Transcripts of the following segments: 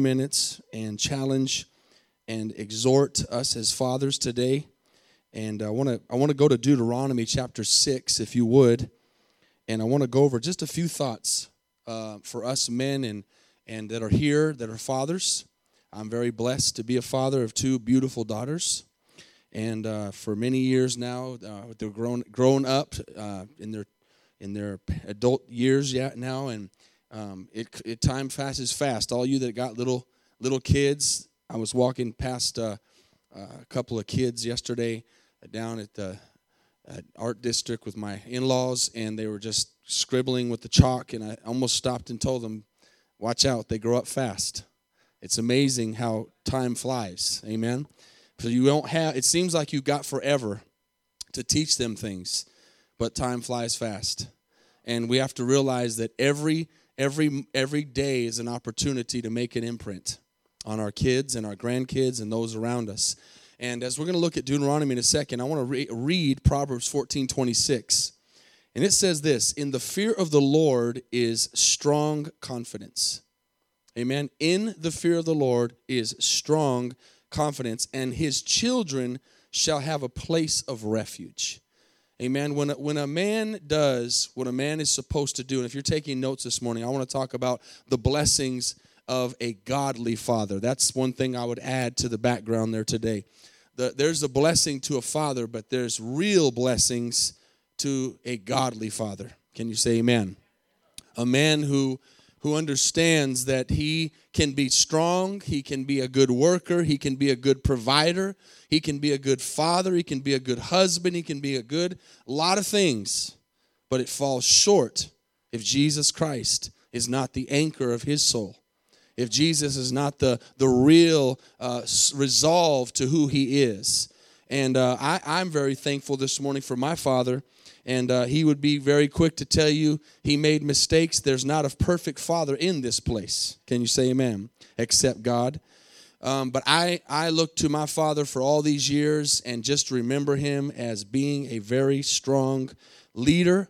minutes and challenge and exhort us as fathers today. And I want to I want to go to Deuteronomy chapter six, if you would, and I want to go over just a few thoughts uh, for us men and and that are here that are fathers. I'm very blessed to be a father of two beautiful daughters, and uh, for many years now, uh, they're grown grown up uh, in their in their adult years yet now, and um, it, it time passes fast. All you that got little little kids, I was walking past uh, a couple of kids yesterday down at the at art district with my in-laws, and they were just scribbling with the chalk, and I almost stopped and told them, "Watch out! They grow up fast." It's amazing how time flies. Amen. So you don't have. It seems like you got forever to teach them things, but time flies fast, and we have to realize that every every every day is an opportunity to make an imprint on our kids and our grandkids and those around us. And as we're going to look at Deuteronomy in a second, I want to re- read Proverbs 14 26. And it says this In the fear of the Lord is strong confidence. Amen. In the fear of the Lord is strong confidence, and his children shall have a place of refuge. Amen. When a, when a man does what a man is supposed to do, and if you're taking notes this morning, I want to talk about the blessings of a godly father. That's one thing I would add to the background there today. The, there's a blessing to a father, but there's real blessings to a godly father. Can you say amen? A man who who understands that he can be strong, he can be a good worker, he can be a good provider, he can be a good father, he can be a good husband, he can be a good lot of things. But it falls short if Jesus Christ is not the anchor of his soul. If Jesus is not the, the real uh, resolve to who he is. And uh, I, I'm very thankful this morning for my father and uh, he would be very quick to tell you he made mistakes. There's not a perfect father in this place. Can you say amen? Except God. Um, but I, I look to my father for all these years and just remember him as being a very strong leader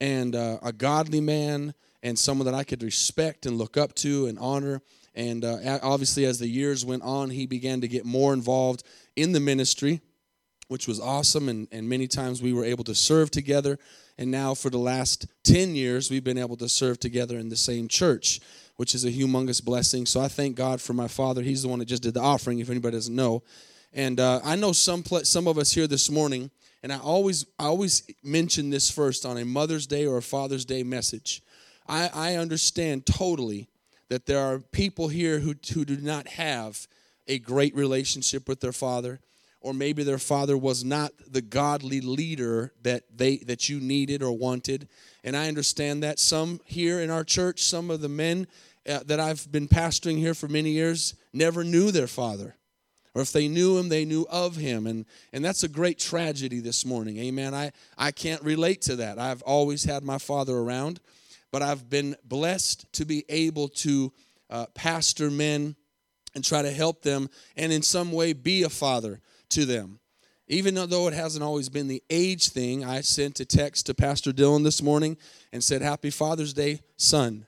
and uh, a godly man and someone that I could respect and look up to and honor. And uh, obviously, as the years went on, he began to get more involved in the ministry which was awesome. And, and many times we were able to serve together. And now, for the last 10 years, we've been able to serve together in the same church, which is a humongous blessing. So I thank God for my father. He's the one that just did the offering, if anybody doesn't know. And uh, I know some, some of us here this morning, and I always, I always mention this first on a Mother's Day or a Father's Day message. I, I understand totally that there are people here who, who do not have a great relationship with their father or maybe their father was not the godly leader that they that you needed or wanted. And i understand that some here in our church some of the men uh, that i've been pastoring here for many years never knew their father. Or if they knew him they knew of him. And and that's a great tragedy this morning. Amen. I i can't relate to that. I've always had my father around but i've been blessed to be able to uh, pastor men and try to help them and in some way be a father to them. Even though it hasn't always been the age thing, I sent a text to Pastor Dylan this morning and said, Happy Father's Day, son.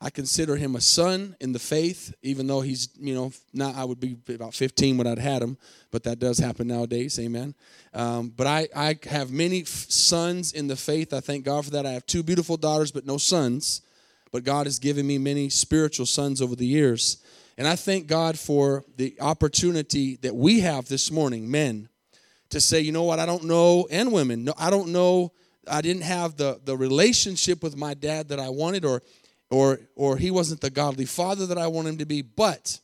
I consider him a son in the faith, even though he's, you know, not, I would be about 15 when I'd had him, but that does happen nowadays, amen. Um, but I, I have many sons in the faith. I thank God for that. I have two beautiful daughters, but no sons. But God has given me many spiritual sons over the years. And I thank God for the opportunity that we have this morning, men, to say, you know what, I don't know, and women, no, I don't know, I didn't have the, the relationship with my dad that I wanted, or or or he wasn't the godly father that I want him to be, but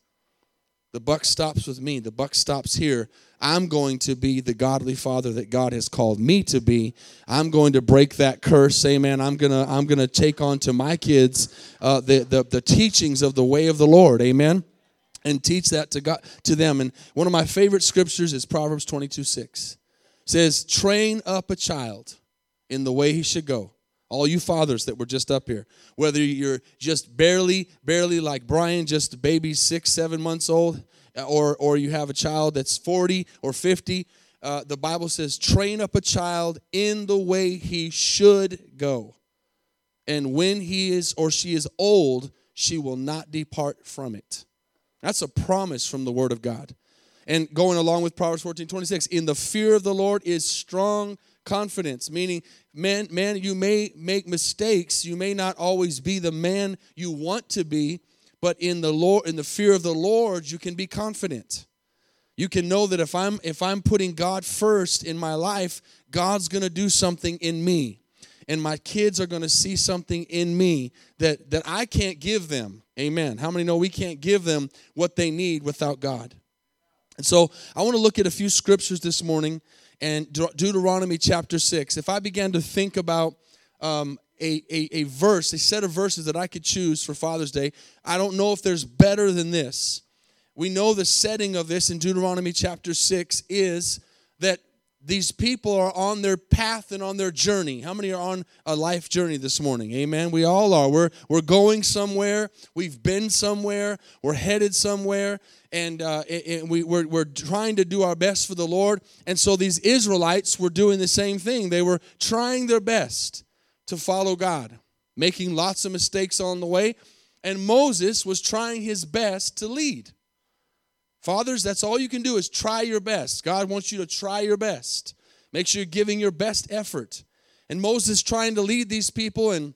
the buck stops with me. The buck stops here. I'm going to be the godly father that God has called me to be. I'm going to break that curse. Amen. I'm gonna I'm gonna take on to my kids uh, the, the the teachings of the way of the Lord. Amen. And teach that to God to them. And one of my favorite scriptures is Proverbs 22, 6. It says, train up a child in the way he should go. All you fathers that were just up here, whether you're just barely, barely like Brian, just a baby six, seven months old, or, or you have a child that's 40 or 50, uh, the Bible says, train up a child in the way he should go. And when he is or she is old, she will not depart from it. That's a promise from the Word of God. And going along with Proverbs 14 26, in the fear of the Lord is strong confidence, meaning, man, man, you may make mistakes. You may not always be the man you want to be, but in the Lord, in the fear of the Lord, you can be confident. You can know that if I'm if I'm putting God first in my life, God's going to do something in me. And my kids are going to see something in me that that I can't give them. Amen. How many know we can't give them what they need without God? And so I want to look at a few scriptures this morning and Deuteronomy chapter 6. If I began to think about um, a, a, a verse, a set of verses that I could choose for Father's Day, I don't know if there's better than this. We know the setting of this in Deuteronomy chapter 6 is that these people are on their path and on their journey. How many are on a life journey this morning? Amen. We all are. We're, we're going somewhere. We've been somewhere. We're headed somewhere. And, uh, and we, we're, we're trying to do our best for the Lord. And so these Israelites were doing the same thing. They were trying their best to follow God, making lots of mistakes on the way. And Moses was trying his best to lead. Fathers, that's all you can do is try your best. God wants you to try your best. Make sure you're giving your best effort. And Moses trying to lead these people and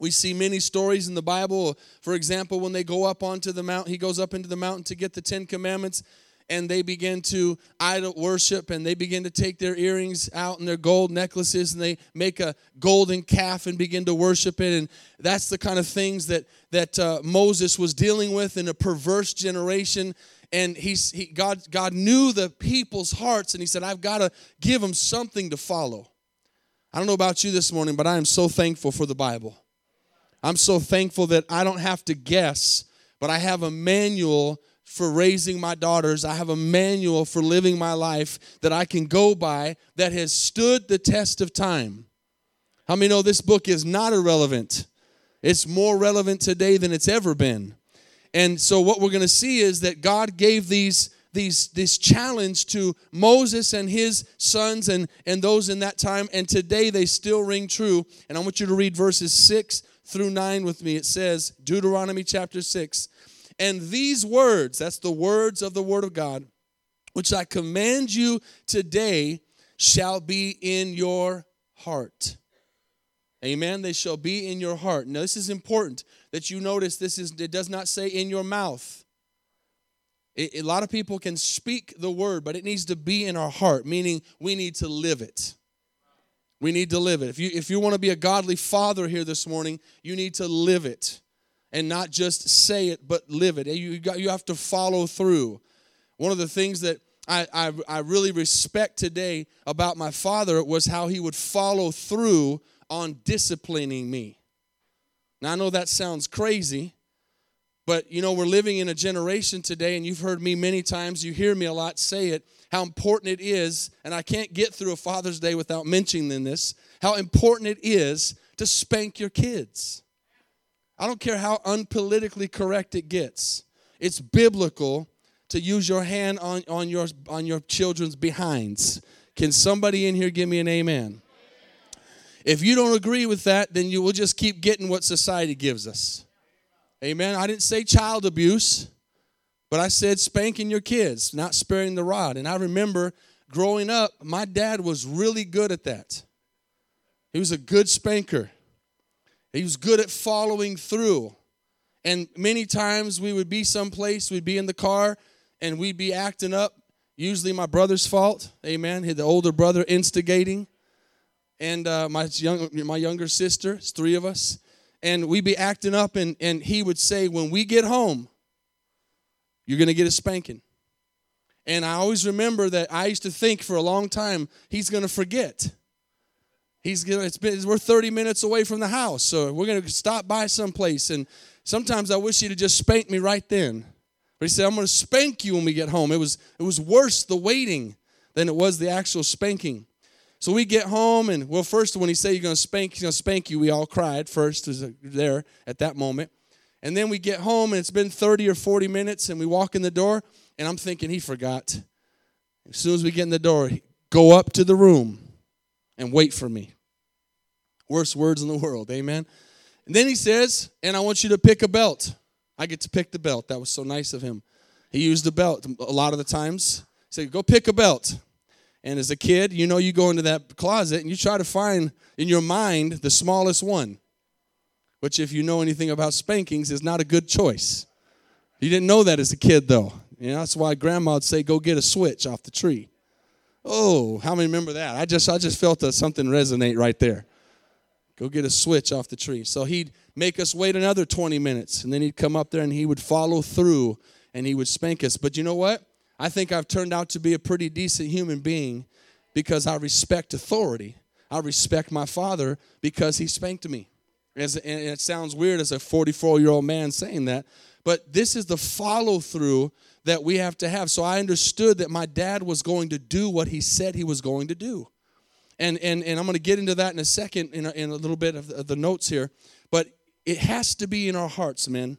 we see many stories in the Bible. For example, when they go up onto the mountain, he goes up into the mountain to get the Ten Commandments, and they begin to idol worship, and they begin to take their earrings out and their gold necklaces, and they make a golden calf and begin to worship it. And that's the kind of things that that uh, Moses was dealing with in a perverse generation and he's he, God God knew the people's hearts and he said I've got to give them something to follow. I don't know about you this morning, but I am so thankful for the Bible. I'm so thankful that I don't have to guess, but I have a manual for raising my daughters. I have a manual for living my life that I can go by that has stood the test of time. How many know this book is not irrelevant? It's more relevant today than it's ever been. And so what we're going to see is that God gave these these this challenge to Moses and his sons and and those in that time and today they still ring true. And I want you to read verses 6 through 9 with me. It says Deuteronomy chapter 6. And these words, that's the words of the word of God, which I command you today shall be in your heart. Amen. They shall be in your heart. Now, this is important that you notice this is it does not say in your mouth. It, a lot of people can speak the word, but it needs to be in our heart, meaning we need to live it. We need to live it. If you if you want to be a godly father here this morning, you need to live it and not just say it, but live it. You got you have to follow through. One of the things that I, I, I really respect today about my father was how he would follow through on disciplining me. Now, I know that sounds crazy, but you know, we're living in a generation today, and you've heard me many times, you hear me a lot say it, how important it is, and I can't get through a Father's Day without mentioning this, how important it is to spank your kids. I don't care how unpolitically correct it gets, it's biblical to use your hand on, on, your, on your children's behinds. Can somebody in here give me an amen? If you don't agree with that, then you will just keep getting what society gives us. Amen. I didn't say child abuse, but I said spanking your kids, not sparing the rod. And I remember growing up, my dad was really good at that. He was a good spanker, he was good at following through. And many times we would be someplace, we'd be in the car, and we'd be acting up. Usually my brother's fault. Amen. The older brother instigating and uh, my young my younger sister. It's three of us, and we'd be acting up, and and he would say, "When we get home, you're gonna get a spanking." And I always remember that I used to think for a long time he's gonna forget. He's gonna. It's been. We're 30 minutes away from the house, so we're gonna stop by someplace. And sometimes I wish he'd have just spanked me right then. But he said, "I'm gonna spank you when we get home." It was. It was worse the waiting than it was the actual spanking. So we get home, and well, first when he said you're to spank, he's to spank you, we all cried first, was uh, there at that moment. And then we get home, and it's been 30 or 40 minutes, and we walk in the door, and I'm thinking he forgot. As soon as we get in the door, go up to the room and wait for me. Worst words in the world, amen. And then he says, and I want you to pick a belt. I get to pick the belt. That was so nice of him. He used the belt a lot of the times. He said, go pick a belt. And as a kid, you know, you go into that closet and you try to find in your mind the smallest one, which, if you know anything about spankings, is not a good choice. You didn't know that as a kid, though. You know, that's why grandma would say, go get a switch off the tree. Oh, how many remember that? I just I just felt a, something resonate right there. Go get a switch off the tree. So he'd make us wait another 20 minutes, and then he'd come up there and he would follow through and he would spank us. But you know what? I think I've turned out to be a pretty decent human being because I respect authority. I respect my father because he spanked me. As, and it sounds weird as a 44 year old man saying that, but this is the follow through that we have to have. So I understood that my dad was going to do what he said he was going to do. And, and, and I'm going to get into that in a second in a, in a little bit of the, of the notes here. But it has to be in our hearts, men.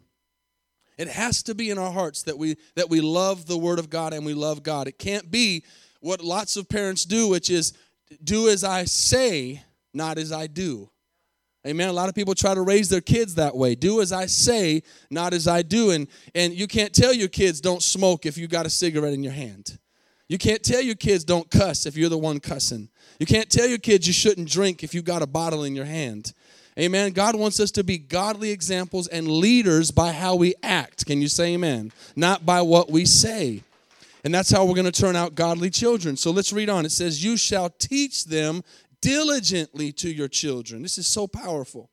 It has to be in our hearts that we that we love the word of God and we love God. It can't be what lots of parents do, which is do as I say, not as I do. Amen. A lot of people try to raise their kids that way. Do as I say, not as I do. And, and you can't tell your kids don't smoke if you got a cigarette in your hand. You can't tell your kids don't cuss if you're the one cussing. You can't tell your kids you shouldn't drink if you got a bottle in your hand. Amen. God wants us to be godly examples and leaders by how we act. Can you say amen? Not by what we say. And that's how we're going to turn out godly children. So let's read on. It says, You shall teach them diligently to your children. This is so powerful.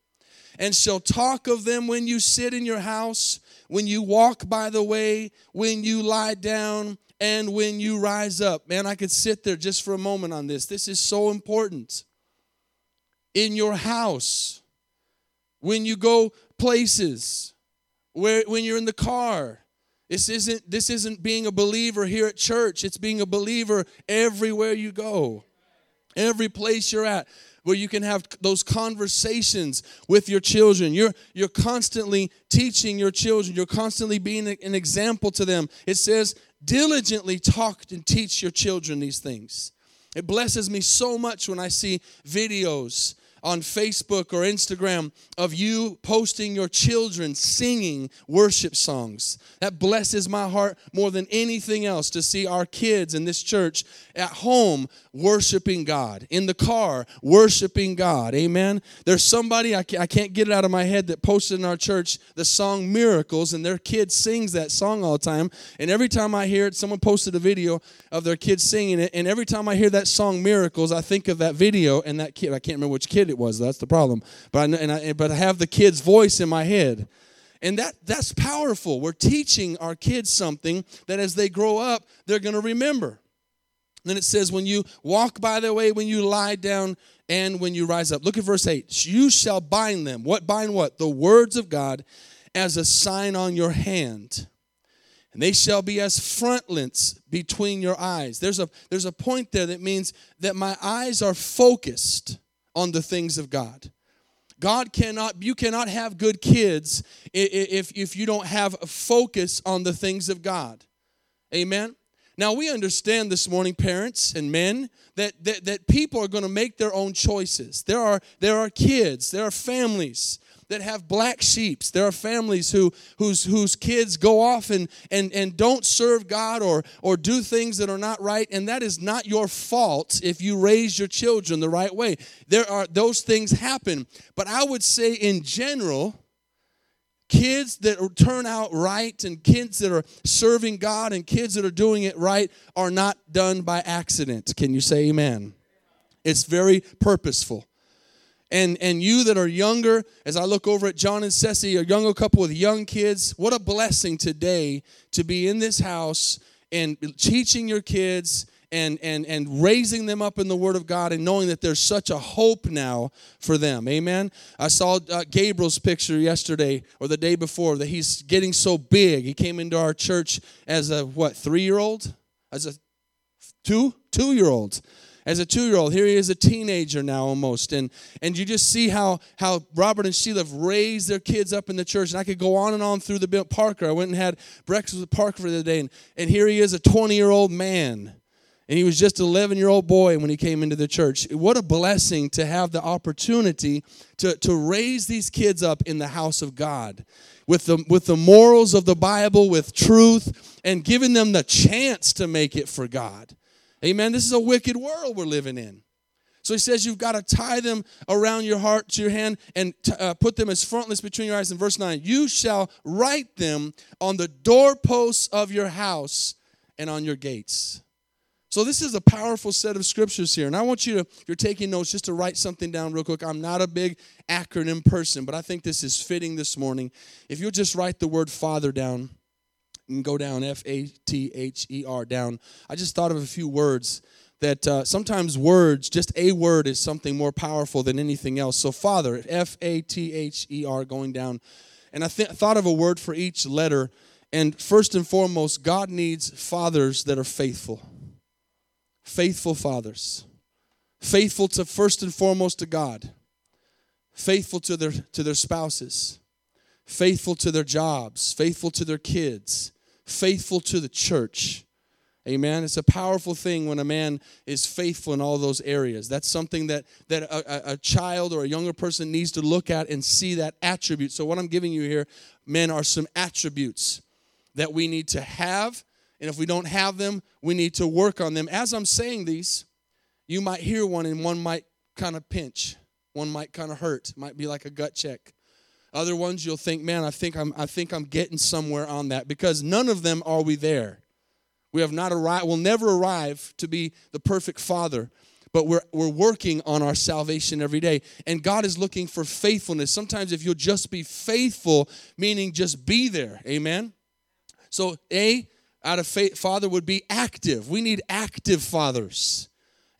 And shall talk of them when you sit in your house, when you walk by the way, when you lie down, and when you rise up. Man, I could sit there just for a moment on this. This is so important. In your house, when you go places, where when you're in the car, this isn't this isn't being a believer here at church. It's being a believer everywhere you go. Every place you're at where you can have those conversations with your children. You're, you're constantly teaching your children, you're constantly being an example to them. It says, diligently talk and teach your children these things. It blesses me so much when I see videos on Facebook or Instagram of you posting your children singing worship songs. That blesses my heart more than anything else to see our kids in this church at home worshiping God, in the car worshiping God. Amen. There's somebody, I can't get it out of my head, that posted in our church the song Miracles, and their kid sings that song all the time. And every time I hear it, someone posted a video of their kid singing it, and every time I hear that song Miracles, I think of that video and that kid. I can't remember which kid it was, that's the problem. But I, and I, but I have the kid's voice in my head. And that, that's powerful. We're teaching our kids something that as they grow up, they're going to remember. then it says, when you walk by the way, when you lie down, and when you rise up. Look at verse 8. You shall bind them. What bind what? The words of God as a sign on your hand. And they shall be as frontlets between your eyes. There's a, there's a point there that means that my eyes are focused on the things of God. God cannot, you cannot have good kids if, if you don't have a focus on the things of God. Amen? Now, we understand this morning, parents and men, that, that, that people are going to make their own choices. There are, there are kids, there are families that have black sheeps. There are families who whose whose kids go off and and and don't serve God or or do things that are not right and that is not your fault if you raise your children the right way. There are those things happen, but I would say in general kids that turn out right and kids that are serving God and kids that are doing it right are not done by accident. Can you say amen? It's very purposeful and and you that are younger as i look over at john and ceci a younger couple with young kids what a blessing today to be in this house and teaching your kids and and and raising them up in the word of god and knowing that there's such a hope now for them. Amen? I saw uh, gabriel's picture yesterday or the day before that he's getting so big. He came into our church as a what three year old as a two? Two year old as a two-year-old. Here he is a teenager now almost. And and you just see how how Robert and Sheila have raised their kids up in the church. And I could go on and on through the. Parker. I went and had breakfast with Parker the other day, and, and here he is, a 20-year-old man. And he was just an 11 year old boy when he came into the church. What a blessing to have the opportunity to, to raise these kids up in the house of God with the, with the morals of the Bible, with truth, and giving them the chance to make it for God. Amen. This is a wicked world we're living in. So he says you've got to tie them around your heart to your hand and t- uh, put them as frontlets between your eyes. In verse 9, you shall write them on the doorposts of your house and on your gates. So this is a powerful set of scriptures here. And I want you to, if you're taking notes, just to write something down real quick. I'm not a big acronym person, but I think this is fitting this morning. If you'll just write the word Father down and go down, F A T H E R down. I just thought of a few words that uh, sometimes words, just a word, is something more powerful than anything else. So, Father, F A T H E R, going down. And I th- thought of a word for each letter. And first and foremost, God needs fathers that are faithful. Faithful fathers. Faithful to first and foremost to God. Faithful to their, to their spouses. Faithful to their jobs. Faithful to their kids. Faithful to the church Amen. It's a powerful thing when a man is faithful in all those areas. That's something that, that a, a, child or a younger person needs to look at and see that attribute. So, what I'm giving you here, men, are some attributes that we need to have. And if we don't have them, we need to work on them. As I'm saying these, you might hear one and one might kind of pinch, one might kind of hurt, might be like a gut check. Other ones you'll think, man, I think I'm I think I'm getting somewhere on that because none of them are we there. We have not arrived, we'll never arrive to be the perfect father, but we're, we're working on our salvation every day. And God is looking for faithfulness. Sometimes if you'll just be faithful, meaning just be there. Amen? So, A, out of faith, father would be active. We need active fathers.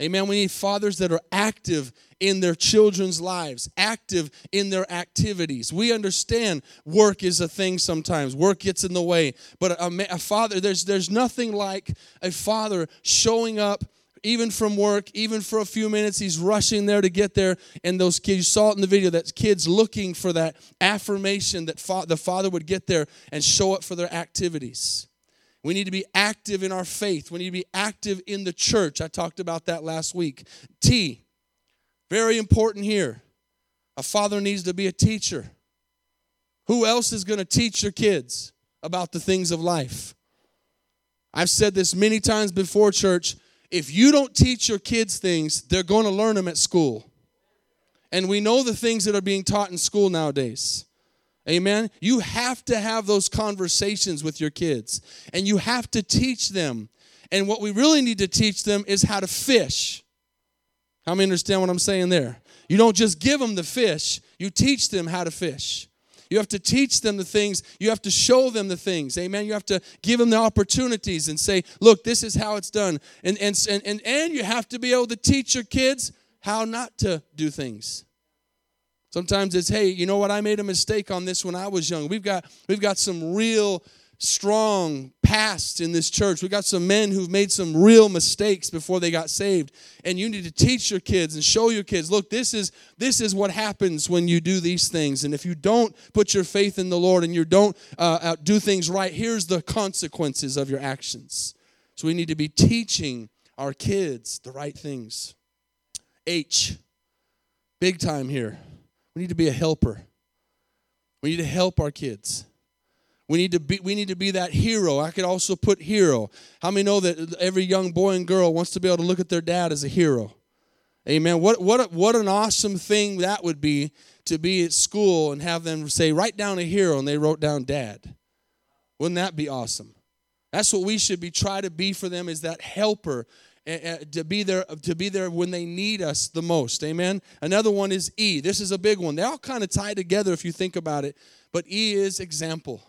Amen. We need fathers that are active in their children's lives, active in their activities. We understand work is a thing sometimes. Work gets in the way. But a, a father, there's, there's nothing like a father showing up even from work, even for a few minutes, he's rushing there to get there. And those kids, you saw it in the video, that kids looking for that affirmation that fa- the father would get there and show up for their activities. We need to be active in our faith. We need to be active in the church. I talked about that last week. T, very important here. A father needs to be a teacher. Who else is going to teach your kids about the things of life? I've said this many times before, church. If you don't teach your kids things, they're going to learn them at school. And we know the things that are being taught in school nowadays. Amen. You have to have those conversations with your kids and you have to teach them. And what we really need to teach them is how to fish. How many understand what I'm saying there? You don't just give them the fish, you teach them how to fish. You have to teach them the things. You have to show them the things. Amen. You have to give them the opportunities and say, look, this is how it's done. And, and, and, and you have to be able to teach your kids how not to do things. Sometimes it's, hey, you know what? I made a mistake on this when I was young. We've got we've got some real strong past in this church. We've got some men who've made some real mistakes before they got saved. And you need to teach your kids and show your kids, look, this is this is what happens when you do these things. And if you don't put your faith in the Lord and you don't uh, uh do things right, here's the consequences of your actions. So we need to be teaching our kids the right things. H, big time here. We need to be a helper. We need to help our kids. We need to be we need to be that hero. I could also put hero. How many know that every young boy and girl wants to be able to look at their dad as a hero? Amen. What what what an awesome thing that would be to be at school and have them say write down a hero and they wrote down dad. Wouldn't that be awesome? That's what we should be try to be for them is that helper to be there to be there when they need us the most. Amen? Another one is e. This is a big one. They all kind of tie together if you think about it but e is example.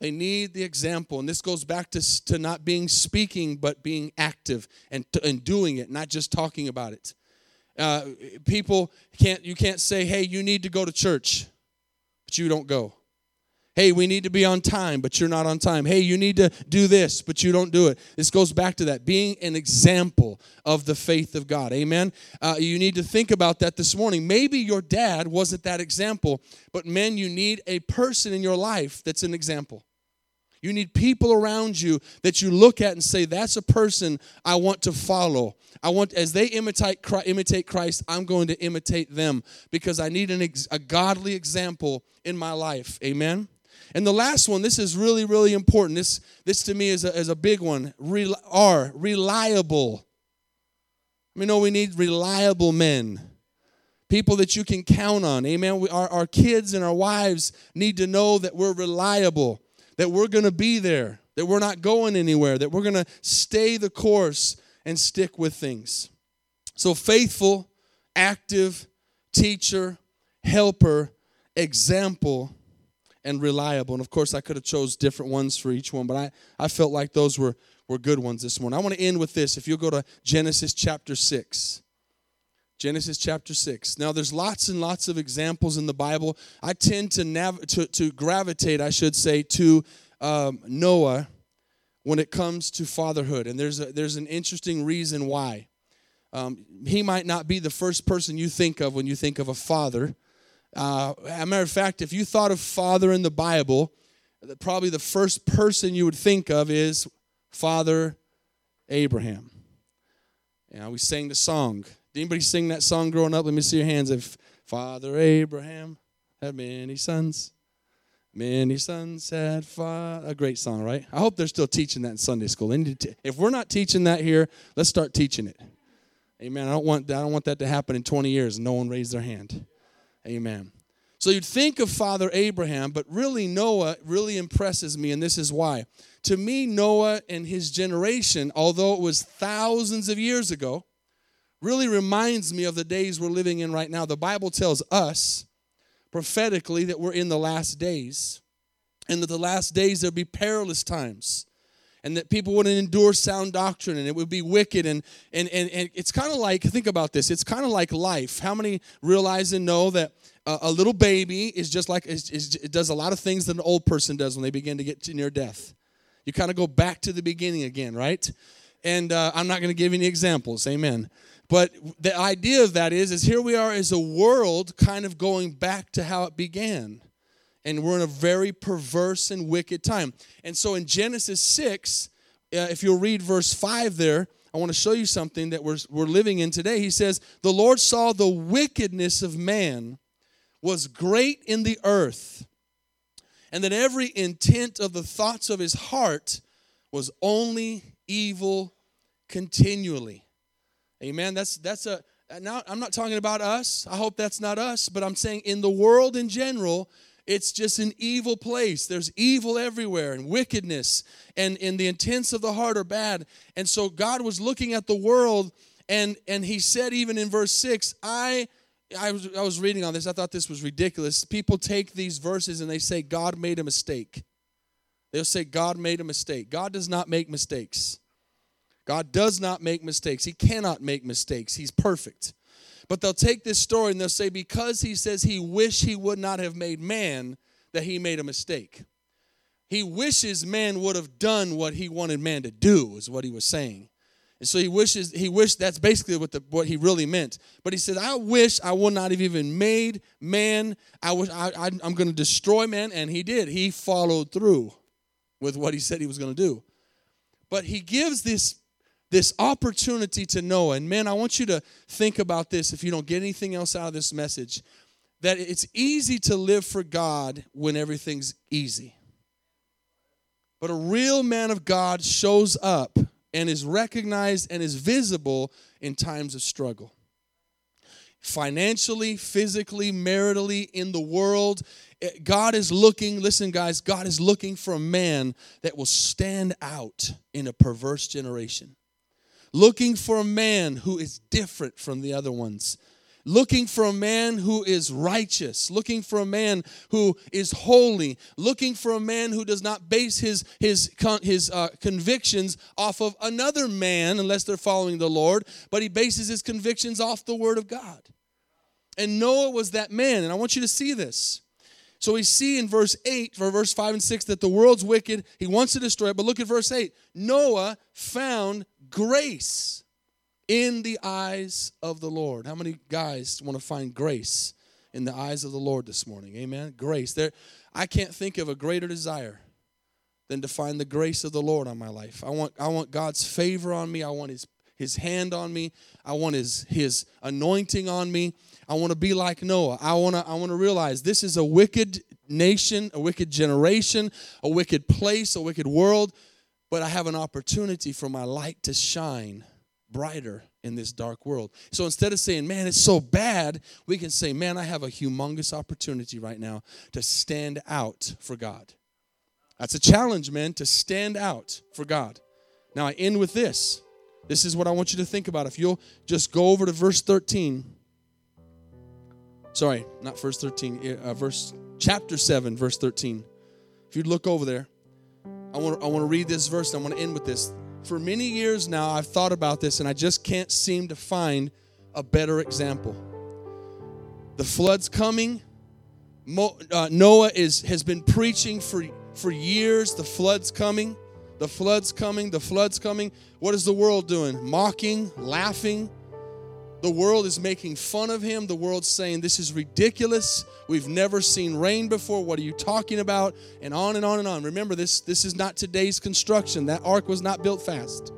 They need the example and this goes back to, to not being speaking but being active and, and doing it not just talking about it. Uh, people can't you can't say hey you need to go to church but you don't go Hey, we need to be on time, but you're not on time. Hey, you need to do this, but you don't do it. This goes back to that being an example of the faith of God. Amen. Uh, you need to think about that this morning. Maybe your dad wasn't that example, but men, you need a person in your life that's an example. You need people around you that you look at and say, that's a person I want to follow. I want, as they imitate Christ, imitate Christ I'm going to imitate them because I need an a godly example in my life. Amen. And the last one, this is really, really important. This, this to me is a, is a big one. Re, R, reliable. We know we need reliable men, people that you can count on. Amen. We, our, our kids and our wives need to know that we're reliable, that we're going to be there, that we're not going anywhere, that we're going to stay the course and stick with things. So, faithful, active, teacher, helper, example, and reliable. And of course, I could have chose different ones for each one, but I, I felt like those were, were good ones this morning. I want to end with this. If you'll go to Genesis chapter 6. Genesis chapter 6. Now, there's lots and lots of examples in the Bible. I tend to, nav- to, to gravitate, I should say, to um, Noah when it comes to fatherhood. And there's, a, there's an interesting reason why. Um, he might not be the first person you think of when you think of a father. Uh, a matter of fact, if you thought of father in the Bible, probably the first person you would think of is Father Abraham. Yeah, we sang the song. Did anybody sing that song growing up? Let me see your hands. If Father Abraham had many sons, many sons had father. A great song, right? I hope they're still teaching that in Sunday school. If we're not teaching that here, let's start teaching it. Amen. I don't want I don't want that to happen in 20 years and no one raised their hand. Amen. So you'd think of Father Abraham, but really Noah really impresses me, and this is why. To me, Noah and his generation, although it was thousands of years ago, really reminds me of the days we're living in right now. The Bible tells us prophetically that we're in the last days, and that the last days there'll be perilous times and that people wouldn't endure sound doctrine and it would be wicked and and and, and it's kind of like think about this it's kind of like life. How many realize and know that a, a little baby is just like is, is, it does a lot of things that an old person does when they begin to get to near death. You kind of go back to the beginning again right? And uh, i'm not going to give any examples amen. But the idea of that is is here we are as a world kind of going back to how it began and we're in a very perverse and wicked time. And so in Genesis 6, uh, if you'll read verse 5 there, I want to show you something that we're, we're living in today. He says, The Lord saw the wickedness of man was great in the earth, and that every intent of the thoughts of his heart was only evil continually. Amen. That's that's a now I'm not talking about us. I hope that's not us, but I'm saying in the world in general, it's just an evil place. There's evil everywhere and wickedness, and, and the intents of the heart are bad. And so God was looking at the world, and, and He said, even in verse 6, I. I was, I was reading on this. I thought this was ridiculous. People take these verses and they say, God made a mistake. They'll say, God made a mistake. God does not make mistakes. God does not make mistakes. He cannot make mistakes. He's perfect. But they'll take this story and they'll say, because he says he wish he would not have made man, that he made a mistake. He wishes man would have done what he wanted man to do, is what he was saying. And so he wishes, he wished that's basically what the what he really meant. But he said, I wish I would not have even made man. I wish I, I I'm gonna destroy man, and he did. He followed through with what he said he was gonna do. But he gives this this opportunity to Noah. And man, I want you to think about this if you don't get anything else out of this message that it's easy to live for God when everything's easy. But a real man of God shows up and is recognized and is visible in times of struggle. Financially, physically, maritally, in the world, eh, God is looking, listen, guys, God is looking for a man that will stand out in a perverse generation looking for a man who is different from the other ones looking for a man who is righteous looking for a man who is holy looking for a man who does not base his his his uh, convictions off of another man unless they're following the lord but he bases his convictions off the word of god and noah was that man and i want you to see this so we see in verse 8, or verse 5 and 6, that the world's wicked. He wants to destroy it. But look at verse 8. Noah found grace in the eyes of the Lord. How many guys want to find grace in the eyes of the Lord this morning? Amen. Grace. There I can't think of a greater desire than to find the grace of the Lord on my life. I want I want God's favor on me. I want his his hand on me. I want his his anointing on me. I want to be like Noah. I want to I want to realize this is a wicked nation, a wicked generation, a wicked place, a wicked world, but I have an opportunity for my light to shine brighter in this dark world. So instead of saying, man, it's so bad, we can say, man, I have a humongous opportunity right now to stand out for God. That's a challenge, man, to stand out for God. Now, I end with this. This is what I want you to think about. If you'll just go over to verse 13. Sorry, not verse 13, uh, verse chapter 7, verse 13. If you'd look over there, I want, I want to read this verse. and I want to end with this. For many years now, I've thought about this and I just can't seem to find a better example. The flood's coming. Mo, uh, Noah is, has been preaching for, for years the flood's coming. The flood's coming. The flood's coming. What is the world doing? Mocking, laughing. The world is making fun of him. The world's saying, This is ridiculous. We've never seen rain before. What are you talking about? And on and on and on. Remember, this, this is not today's construction. That ark was not built fast.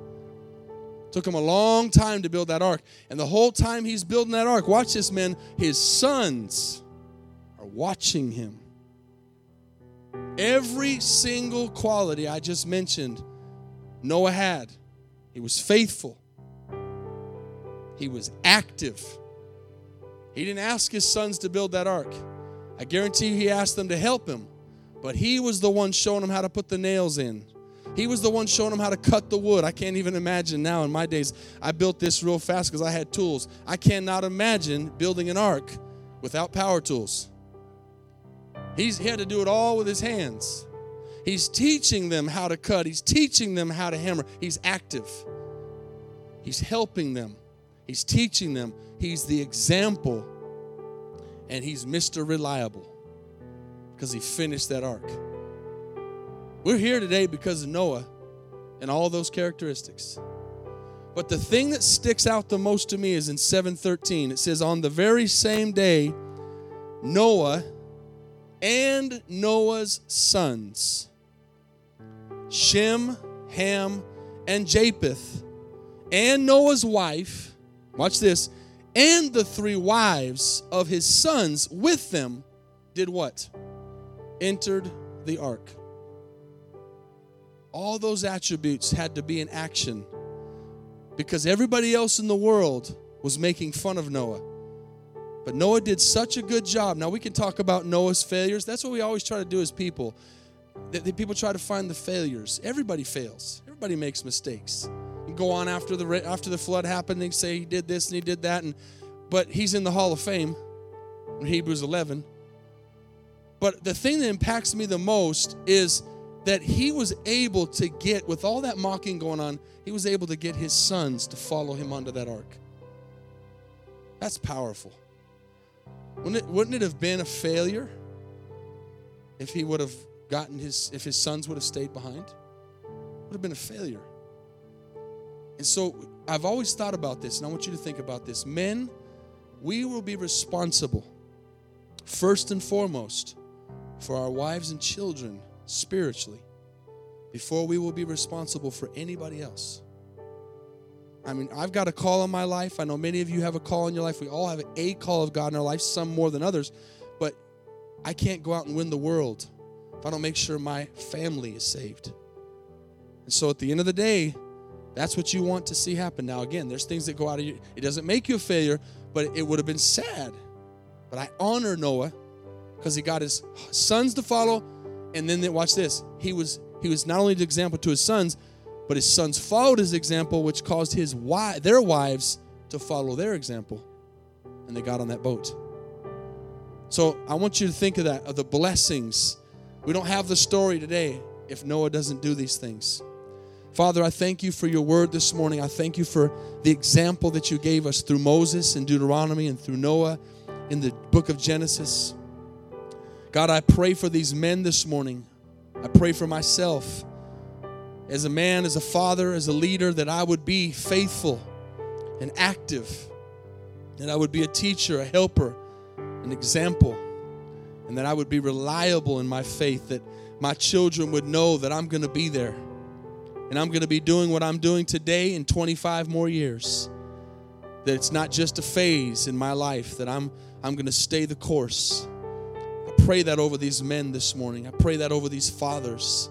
Took him a long time to build that ark. And the whole time he's building that ark, watch this, man, his sons are watching him. Every single quality I just mentioned, Noah had. He was faithful. He was active. He didn't ask his sons to build that ark. I guarantee you he asked them to help him, but he was the one showing them how to put the nails in. He was the one showing them how to cut the wood. I can't even imagine now in my days. I built this real fast because I had tools. I cannot imagine building an ark without power tools. He's, he had to do it all with his hands. He's teaching them how to cut, he's teaching them how to hammer. He's active, he's helping them. He's teaching them. He's the example. And he's Mr. Reliable because he finished that ark. We're here today because of Noah and all those characteristics. But the thing that sticks out the most to me is in 713. It says, On the very same day, Noah and Noah's sons, Shem, Ham, and Japheth, and Noah's wife, Watch this. And the three wives of his sons with them did what? Entered the ark. All those attributes had to be in action because everybody else in the world was making fun of Noah. But Noah did such a good job. Now we can talk about Noah's failures. That's what we always try to do as people. That people try to find the failures. Everybody fails. Everybody makes mistakes go on after the after the flood happened They say he did this and he did that and but he's in the hall of fame in Hebrews 11 but the thing that impacts me the most is that he was able to get with all that mocking going on he was able to get his sons to follow him onto that ark. That's powerful. Wouldn't it, wouldn't it have been a failure if he would have gotten his if his sons would have stayed behind? Would have been a failure and so I've always thought about this, and I want you to think about this. Men, we will be responsible, first and foremost, for our wives and children spiritually, before we will be responsible for anybody else. I mean, I've got a call in my life. I know many of you have a call in your life. We all have a call of God in our life, some more than others. But I can't go out and win the world if I don't make sure my family is saved. And so at the end of the day, that's what you want to see happen. Now, again, there's things that go out of you. It doesn't make you a failure, but it would have been sad. But I honor Noah because he got his sons to follow, and then watch this. He was he was not only the example to his sons, but his sons followed his example, which caused his wife, their wives to follow their example, and they got on that boat. So I want you to think of that of the blessings. We don't have the story today if Noah doesn't do these things. Father, I thank you for your word this morning. I thank you for the example that you gave us through Moses and Deuteronomy and through Noah in the book of Genesis. God, I pray for these men this morning. I pray for myself as a man, as a father, as a leader, that I would be faithful and active, that I would be a teacher, a helper, an example, and that I would be reliable in my faith, that my children would know that I'm going to be there. And I'm going to be doing what I'm doing today in 25 more years. That it's not just a phase in my life, that I'm, I'm going to stay the course. I pray that over these men this morning. I pray that over these fathers.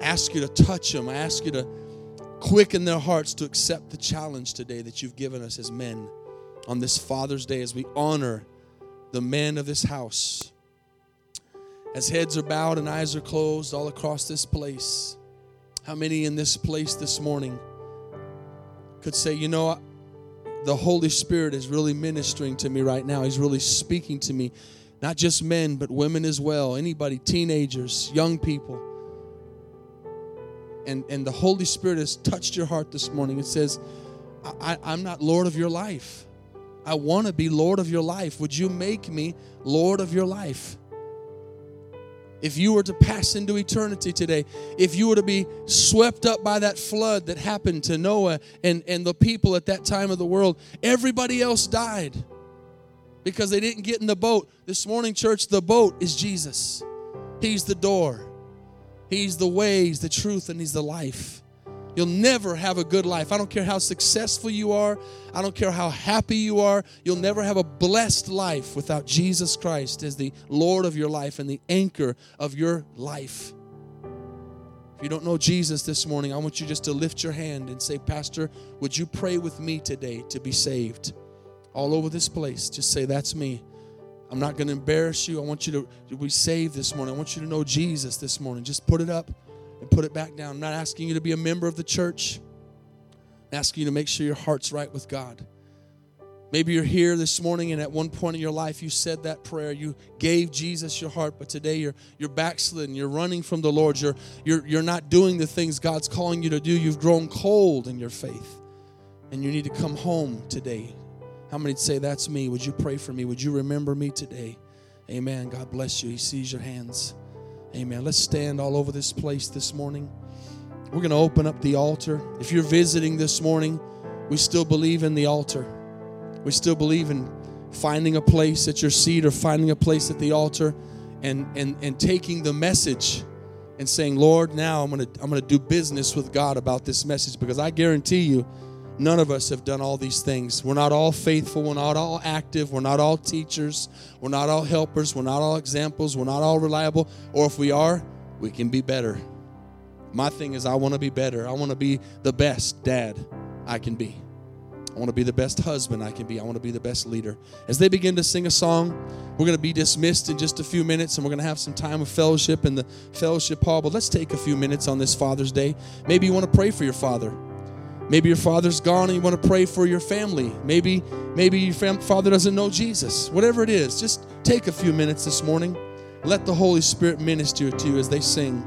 I ask you to touch them. I ask you to quicken their hearts to accept the challenge today that you've given us as men on this Father's Day as we honor the men of this house. As heads are bowed and eyes are closed all across this place, how many in this place this morning could say, you know, the Holy Spirit is really ministering to me right now? He's really speaking to me, not just men, but women as well. Anybody, teenagers, young people. And, and the Holy Spirit has touched your heart this morning. It says, I, I'm not Lord of your life. I want to be Lord of your life. Would you make me Lord of your life? If you were to pass into eternity today, if you were to be swept up by that flood that happened to Noah and, and the people at that time of the world, everybody else died because they didn't get in the boat. This morning, church, the boat is Jesus. He's the door, He's the way, He's the truth, and He's the life. You'll never have a good life. I don't care how successful you are. I don't care how happy you are. You'll never have a blessed life without Jesus Christ as the Lord of your life and the anchor of your life. If you don't know Jesus this morning, I want you just to lift your hand and say, Pastor, would you pray with me today to be saved? All over this place, just say, That's me. I'm not going to embarrass you. I want you to be saved this morning. I want you to know Jesus this morning. Just put it up and put it back down. I'm not asking you to be a member of the church. I'm asking you to make sure your heart's right with God. Maybe you're here this morning and at one point in your life you said that prayer. You gave Jesus your heart, but today you're you're backslidden. You're running from the Lord. You're you're you're not doing the things God's calling you to do. You've grown cold in your faith. And you need to come home today. How many say that's me? Would you pray for me? Would you remember me today? Amen. God bless you. He sees your hands. Amen. Let's stand all over this place this morning. We're going to open up the altar. If you're visiting this morning, we still believe in the altar. We still believe in finding a place at your seat or finding a place at the altar and, and, and taking the message and saying, Lord, now I'm going to I'm going to do business with God about this message because I guarantee you None of us have done all these things. We're not all faithful. We're not all active. We're not all teachers. We're not all helpers. We're not all examples. We're not all reliable. Or if we are, we can be better. My thing is, I want to be better. I want to be the best dad I can be. I want to be the best husband I can be. I want to be the best leader. As they begin to sing a song, we're going to be dismissed in just a few minutes and we're going to have some time of fellowship in the fellowship hall. But let's take a few minutes on this Father's Day. Maybe you want to pray for your father. Maybe your father's gone and you want to pray for your family. Maybe maybe your fam- father doesn't know Jesus. Whatever it is, just take a few minutes this morning. Let the Holy Spirit minister to you as they sing.